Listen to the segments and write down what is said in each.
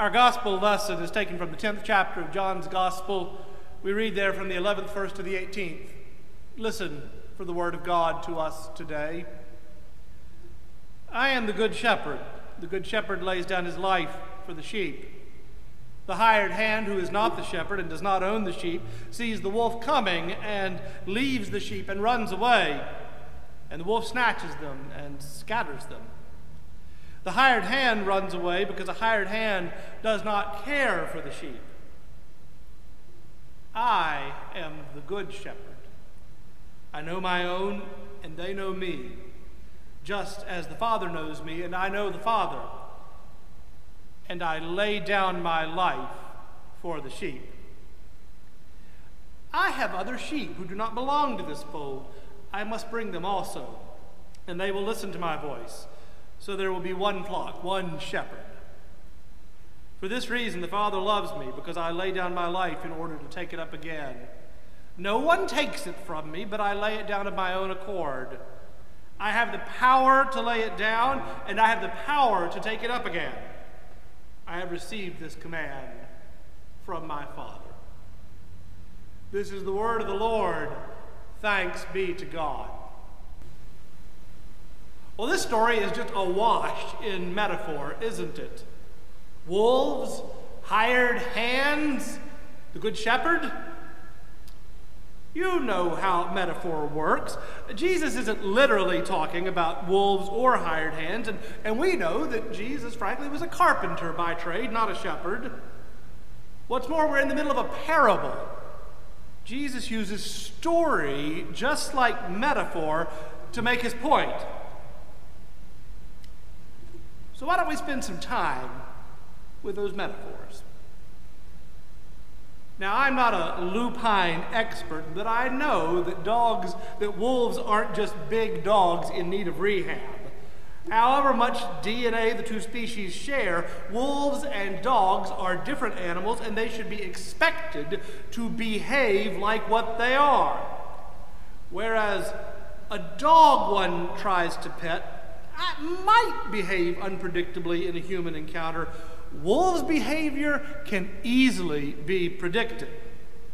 Our gospel lesson is taken from the 10th chapter of John's gospel. We read there from the 11th verse to the 18th. Listen for the word of God to us today. I am the good shepherd. The good shepherd lays down his life for the sheep. The hired hand, who is not the shepherd and does not own the sheep, sees the wolf coming and leaves the sheep and runs away. And the wolf snatches them and scatters them. The hired hand runs away because a hired hand does not care for the sheep. I am the good shepherd. I know my own, and they know me, just as the Father knows me, and I know the Father. And I lay down my life for the sheep. I have other sheep who do not belong to this fold. I must bring them also, and they will listen to my voice. So there will be one flock, one shepherd. For this reason, the Father loves me, because I lay down my life in order to take it up again. No one takes it from me, but I lay it down of my own accord. I have the power to lay it down, and I have the power to take it up again. I have received this command from my Father. This is the word of the Lord. Thanks be to God. Well, this story is just awash in metaphor, isn't it? Wolves, hired hands, the Good Shepherd. You know how metaphor works. Jesus isn't literally talking about wolves or hired hands, and, and we know that Jesus, frankly, was a carpenter by trade, not a shepherd. What's more, we're in the middle of a parable. Jesus uses story, just like metaphor, to make his point. So, why don't we spend some time with those metaphors? Now, I'm not a lupine expert, but I know that dogs, that wolves aren't just big dogs in need of rehab. However much DNA the two species share, wolves and dogs are different animals and they should be expected to behave like what they are. Whereas a dog one tries to pet might behave unpredictably in a human encounter, wolves' behavior can easily be predicted,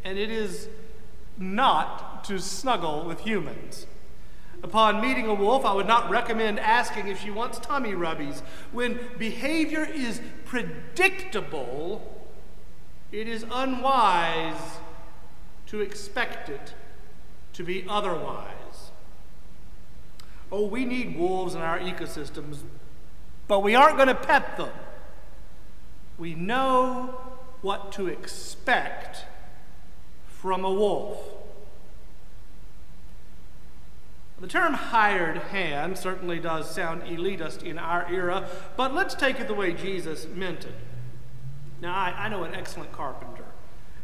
and it is not to snuggle with humans. Upon meeting a wolf, I would not recommend asking if she wants tummy rubbies. When behavior is predictable, it is unwise to expect it to be otherwise. Oh, we need wolves in our ecosystems, but we aren't going to pet them. We know what to expect from a wolf. The term hired hand certainly does sound elitist in our era, but let's take it the way Jesus meant it. Now, I, I know an excellent carpenter.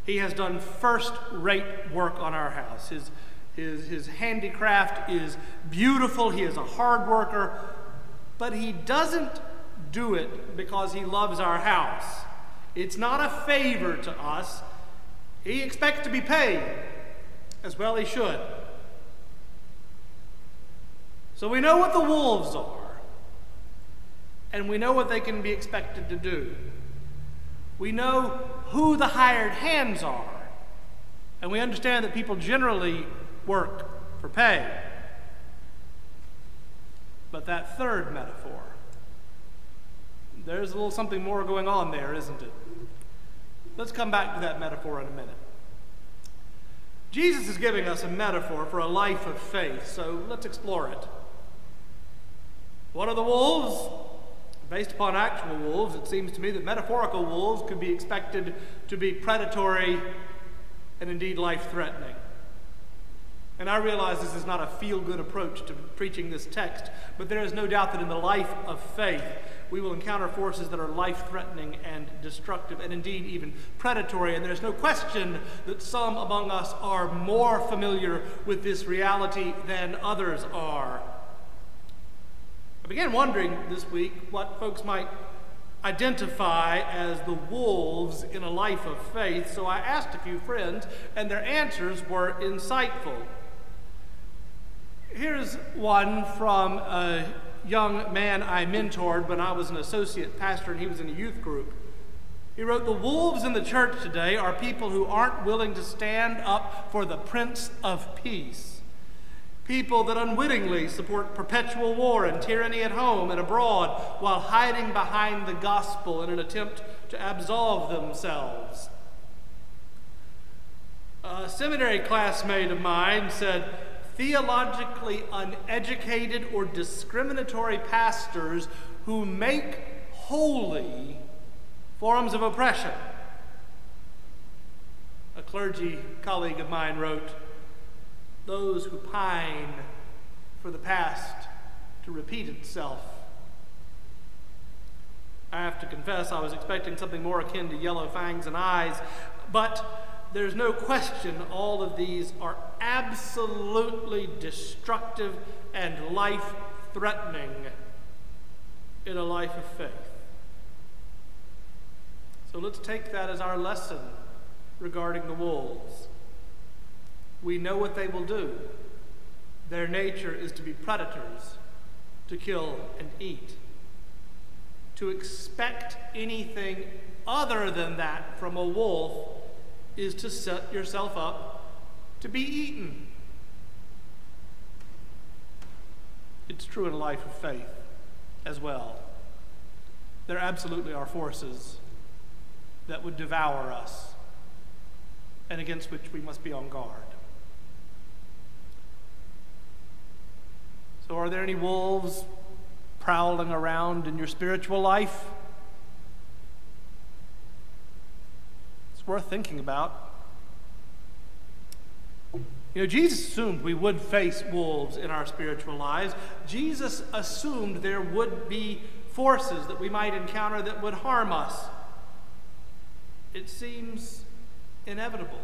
He has done first rate work on our house. His, his, his handicraft is beautiful. He is a hard worker, but he doesn't do it because he loves our house. It's not a favor to us. He expects to be paid, as well he should. So we know what the wolves are, and we know what they can be expected to do. We know who the hired hands are, and we understand that people generally work for pay. But that third metaphor, there's a little something more going on there, isn't it? Let's come back to that metaphor in a minute. Jesus is giving us a metaphor for a life of faith, so let's explore it. What are the wolves? Based upon actual wolves, it seems to me that metaphorical wolves could be expected to be predatory and indeed life threatening. And I realize this is not a feel good approach to preaching this text, but there is no doubt that in the life of faith, we will encounter forces that are life threatening and destructive, and indeed even predatory. And there's no question that some among us are more familiar with this reality than others are. I began wondering this week what folks might identify as the wolves in a life of faith, so I asked a few friends, and their answers were insightful. Here's one from a young man I mentored when I was an associate pastor and he was in a youth group. He wrote, The wolves in the church today are people who aren't willing to stand up for the Prince of Peace. People that unwittingly support perpetual war and tyranny at home and abroad while hiding behind the gospel in an attempt to absolve themselves. A seminary classmate of mine said, theologically uneducated or discriminatory pastors who make holy forms of oppression. A clergy colleague of mine wrote, Those who pine for the past to repeat itself. I have to confess, I was expecting something more akin to yellow fangs and eyes, but there's no question all of these are absolutely destructive and life threatening in a life of faith. So let's take that as our lesson regarding the wolves. We know what they will do. Their nature is to be predators, to kill and eat. To expect anything other than that from a wolf is to set yourself up to be eaten. It's true in a life of faith as well. There absolutely are forces that would devour us and against which we must be on guard. So, are there any wolves prowling around in your spiritual life? It's worth thinking about. You know, Jesus assumed we would face wolves in our spiritual lives. Jesus assumed there would be forces that we might encounter that would harm us. It seems inevitable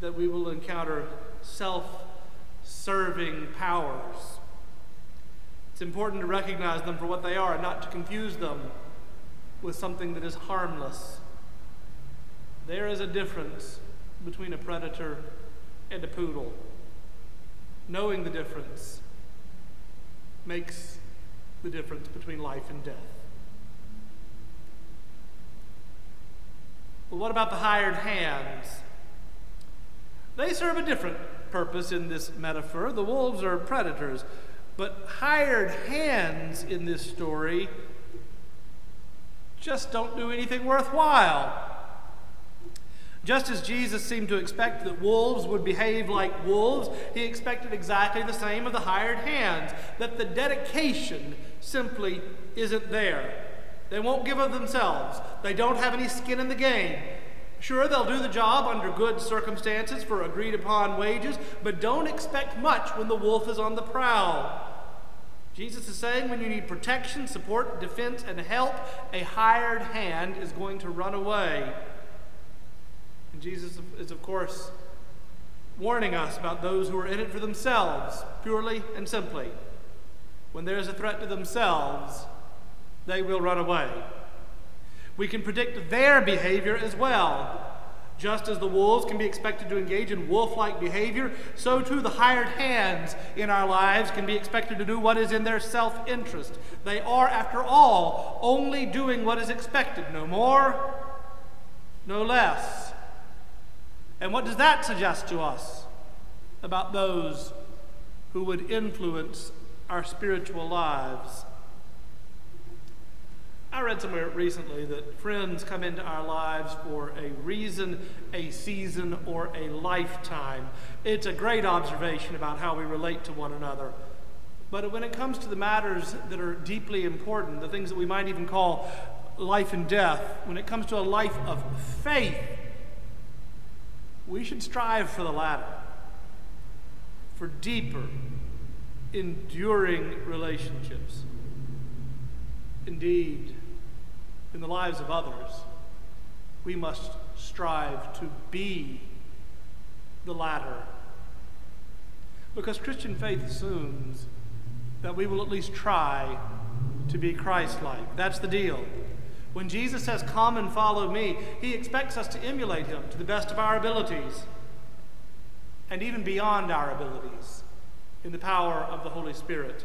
that we will encounter self serving powers. It's important to recognize them for what they are and not to confuse them with something that is harmless there is a difference between a predator and a poodle. Knowing the difference makes the difference between life and death. Well, what about the hired hands? They serve a different purpose in this metaphor. The wolves are predators, but hired hands in this story just don't do anything worthwhile. Just as Jesus seemed to expect that wolves would behave like wolves, he expected exactly the same of the hired hands, that the dedication simply isn't there. They won't give of themselves, they don't have any skin in the game. Sure, they'll do the job under good circumstances for agreed upon wages, but don't expect much when the wolf is on the prowl. Jesus is saying when you need protection, support, defense, and help, a hired hand is going to run away. And Jesus is, of course, warning us about those who are in it for themselves, purely and simply. When there is a threat to themselves, they will run away. We can predict their behavior as well. Just as the wolves can be expected to engage in wolf like behavior, so too the hired hands in our lives can be expected to do what is in their self interest. They are, after all, only doing what is expected, no more, no less. And what does that suggest to us about those who would influence our spiritual lives? I read somewhere recently that friends come into our lives for a reason, a season, or a lifetime. It's a great observation about how we relate to one another. But when it comes to the matters that are deeply important, the things that we might even call life and death, when it comes to a life of faith, we should strive for the latter, for deeper, enduring relationships. Indeed, in the lives of others, we must strive to be the latter. Because Christian faith assumes that we will at least try to be Christ like. That's the deal. When Jesus says, Come and follow me, he expects us to emulate him to the best of our abilities and even beyond our abilities in the power of the Holy Spirit.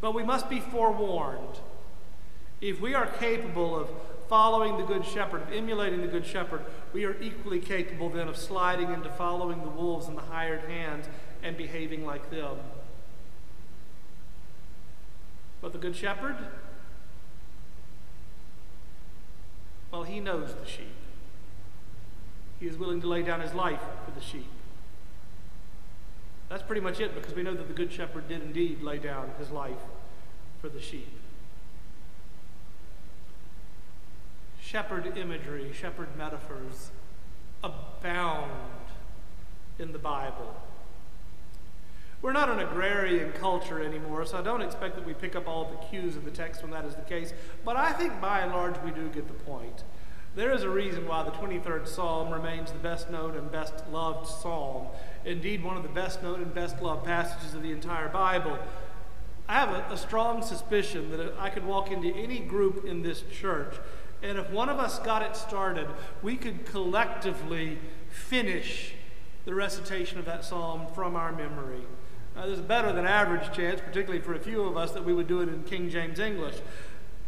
But we must be forewarned. If we are capable of following the Good Shepherd, of emulating the Good Shepherd, we are equally capable then of sliding into following the wolves and the hired hands and behaving like them. But the Good Shepherd, well, he knows the sheep. He is willing to lay down his life for the sheep. That's pretty much it because we know that the Good Shepherd did indeed lay down his life for the sheep. Shepherd imagery, shepherd metaphors abound in the Bible. We're not an agrarian culture anymore, so I don't expect that we pick up all the cues of the text when that is the case, but I think by and large we do get the point. There is a reason why the 23rd Psalm remains the best known and best loved psalm. Indeed, one of the best known and best loved passages of the entire Bible. I have a, a strong suspicion that I could walk into any group in this church, and if one of us got it started, we could collectively finish the recitation of that psalm from our memory. There's a better than average chance, particularly for a few of us, that we would do it in King James English.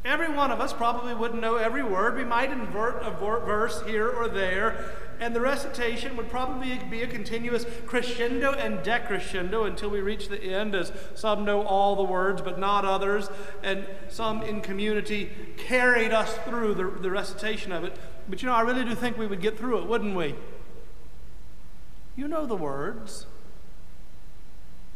Every one of us probably wouldn't know every word. We might invert a verse here or there, and the recitation would probably be a continuous crescendo and decrescendo until we reach the end, as some know all the words but not others, and some in community carried us through the, the recitation of it. But you know, I really do think we would get through it, wouldn't we? You know the words.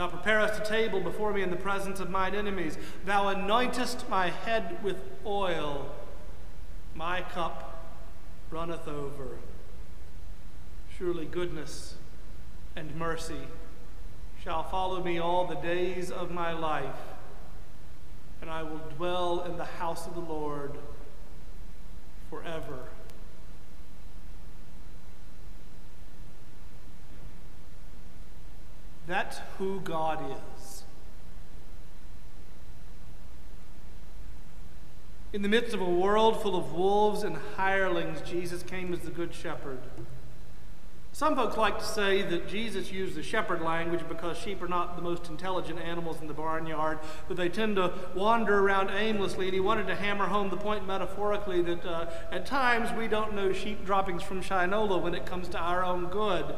Thou preparest a table before me in the presence of mine enemies. Thou anointest my head with oil. My cup runneth over. Surely goodness and mercy shall follow me all the days of my life, and I will dwell in the house of the Lord forever. That's who God is. In the midst of a world full of wolves and hirelings, Jesus came as the Good Shepherd. Some folks like to say that Jesus used the shepherd language because sheep are not the most intelligent animals in the barnyard, but they tend to wander around aimlessly. And he wanted to hammer home the point metaphorically that uh, at times we don't know sheep droppings from Shinola when it comes to our own good.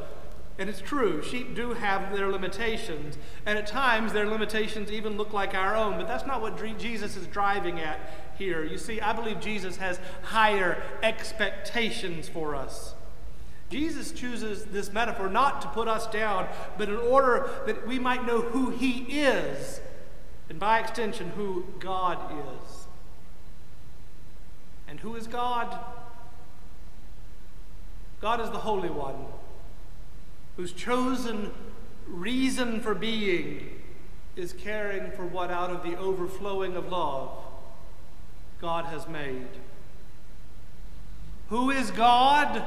And it's true, sheep do have their limitations. And at times, their limitations even look like our own. But that's not what Jesus is driving at here. You see, I believe Jesus has higher expectations for us. Jesus chooses this metaphor not to put us down, but in order that we might know who he is, and by extension, who God is. And who is God? God is the Holy One whose chosen reason for being is caring for what out of the overflowing of love God has made. Who is God?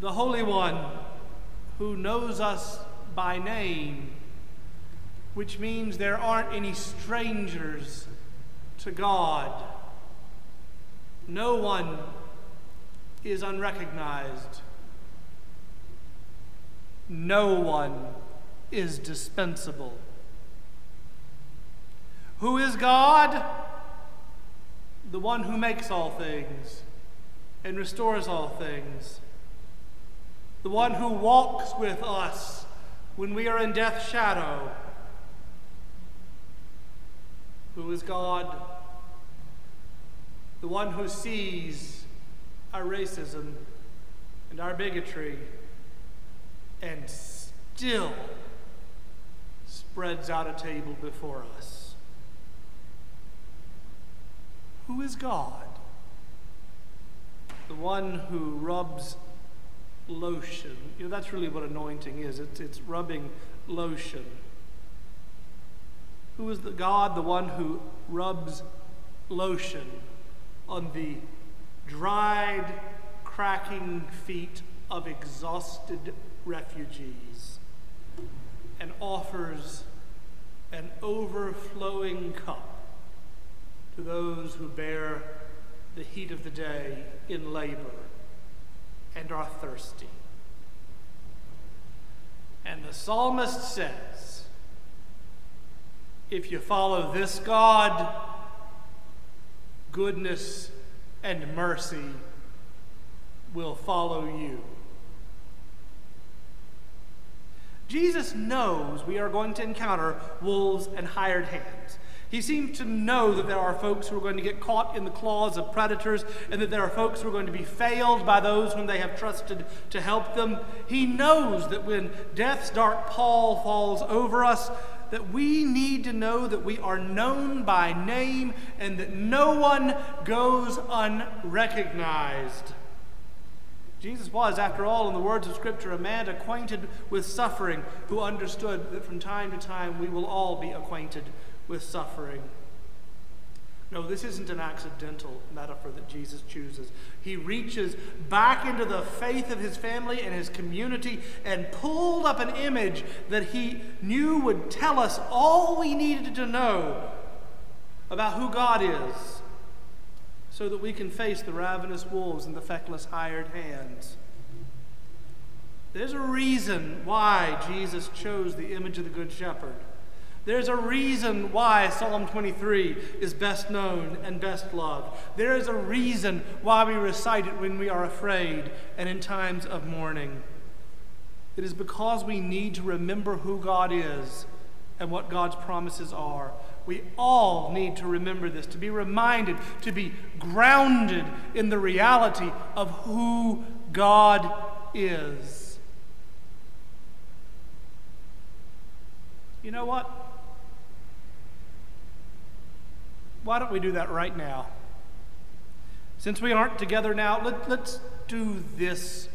The Holy One, who knows us by name, which means there aren't any strangers to God. No one is unrecognized no one is dispensable. Who is God? The one who makes all things and restores all things. The one who walks with us when we are in death's shadow. Who is God? The one who sees our racism and our bigotry and still spreads out a table before us. Who is God? The one who rubs lotion. You know, that's really what anointing is it's, it's rubbing lotion. Who is the God, the one who rubs lotion on the dried, cracking feet of exhausted refugees and offers an overflowing cup to those who bear the heat of the day in labor and are thirsty. And the psalmist says, if you follow this God, goodness and mercy will follow you. Jesus knows we are going to encounter wolves and hired hands. He seems to know that there are folks who are going to get caught in the claws of predators and that there are folks who are going to be failed by those whom they have trusted to help them. He knows that when death's dark pall falls over us, that we need to know that we are known by name and that no one goes unrecognized. Jesus was, after all, in the words of Scripture, a man acquainted with suffering who understood that from time to time we will all be acquainted with suffering. No, this isn't an accidental metaphor that Jesus chooses. He reaches back into the faith of his family and his community and pulled up an image that he knew would tell us all we needed to know about who God is so that we can face the ravenous wolves and the feckless hired hands. There's a reason why Jesus chose the image of the Good Shepherd. There's a reason why Psalm 23 is best known and best loved. There is a reason why we recite it when we are afraid and in times of mourning. It is because we need to remember who God is and what God's promises are. We all need to remember this, to be reminded, to be grounded in the reality of who God is. You know what? Why don't we do that right now? Since we aren't together now, let, let's do this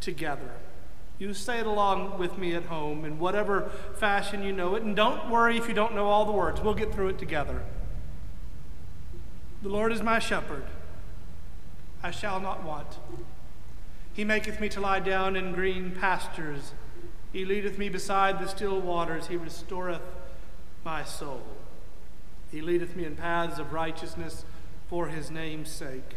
together. You say it along with me at home in whatever fashion you know it, and don't worry if you don't know all the words. We'll get through it together. The Lord is my shepherd, I shall not want. He maketh me to lie down in green pastures. He leadeth me beside the still waters. He restoreth my soul. He leadeth me in paths of righteousness for his name's sake.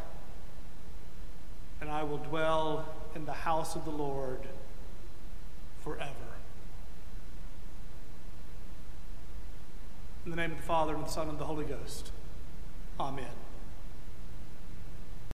and I will dwell in the house of the Lord forever. In the name of the Father, and the Son, and the Holy Ghost. Amen.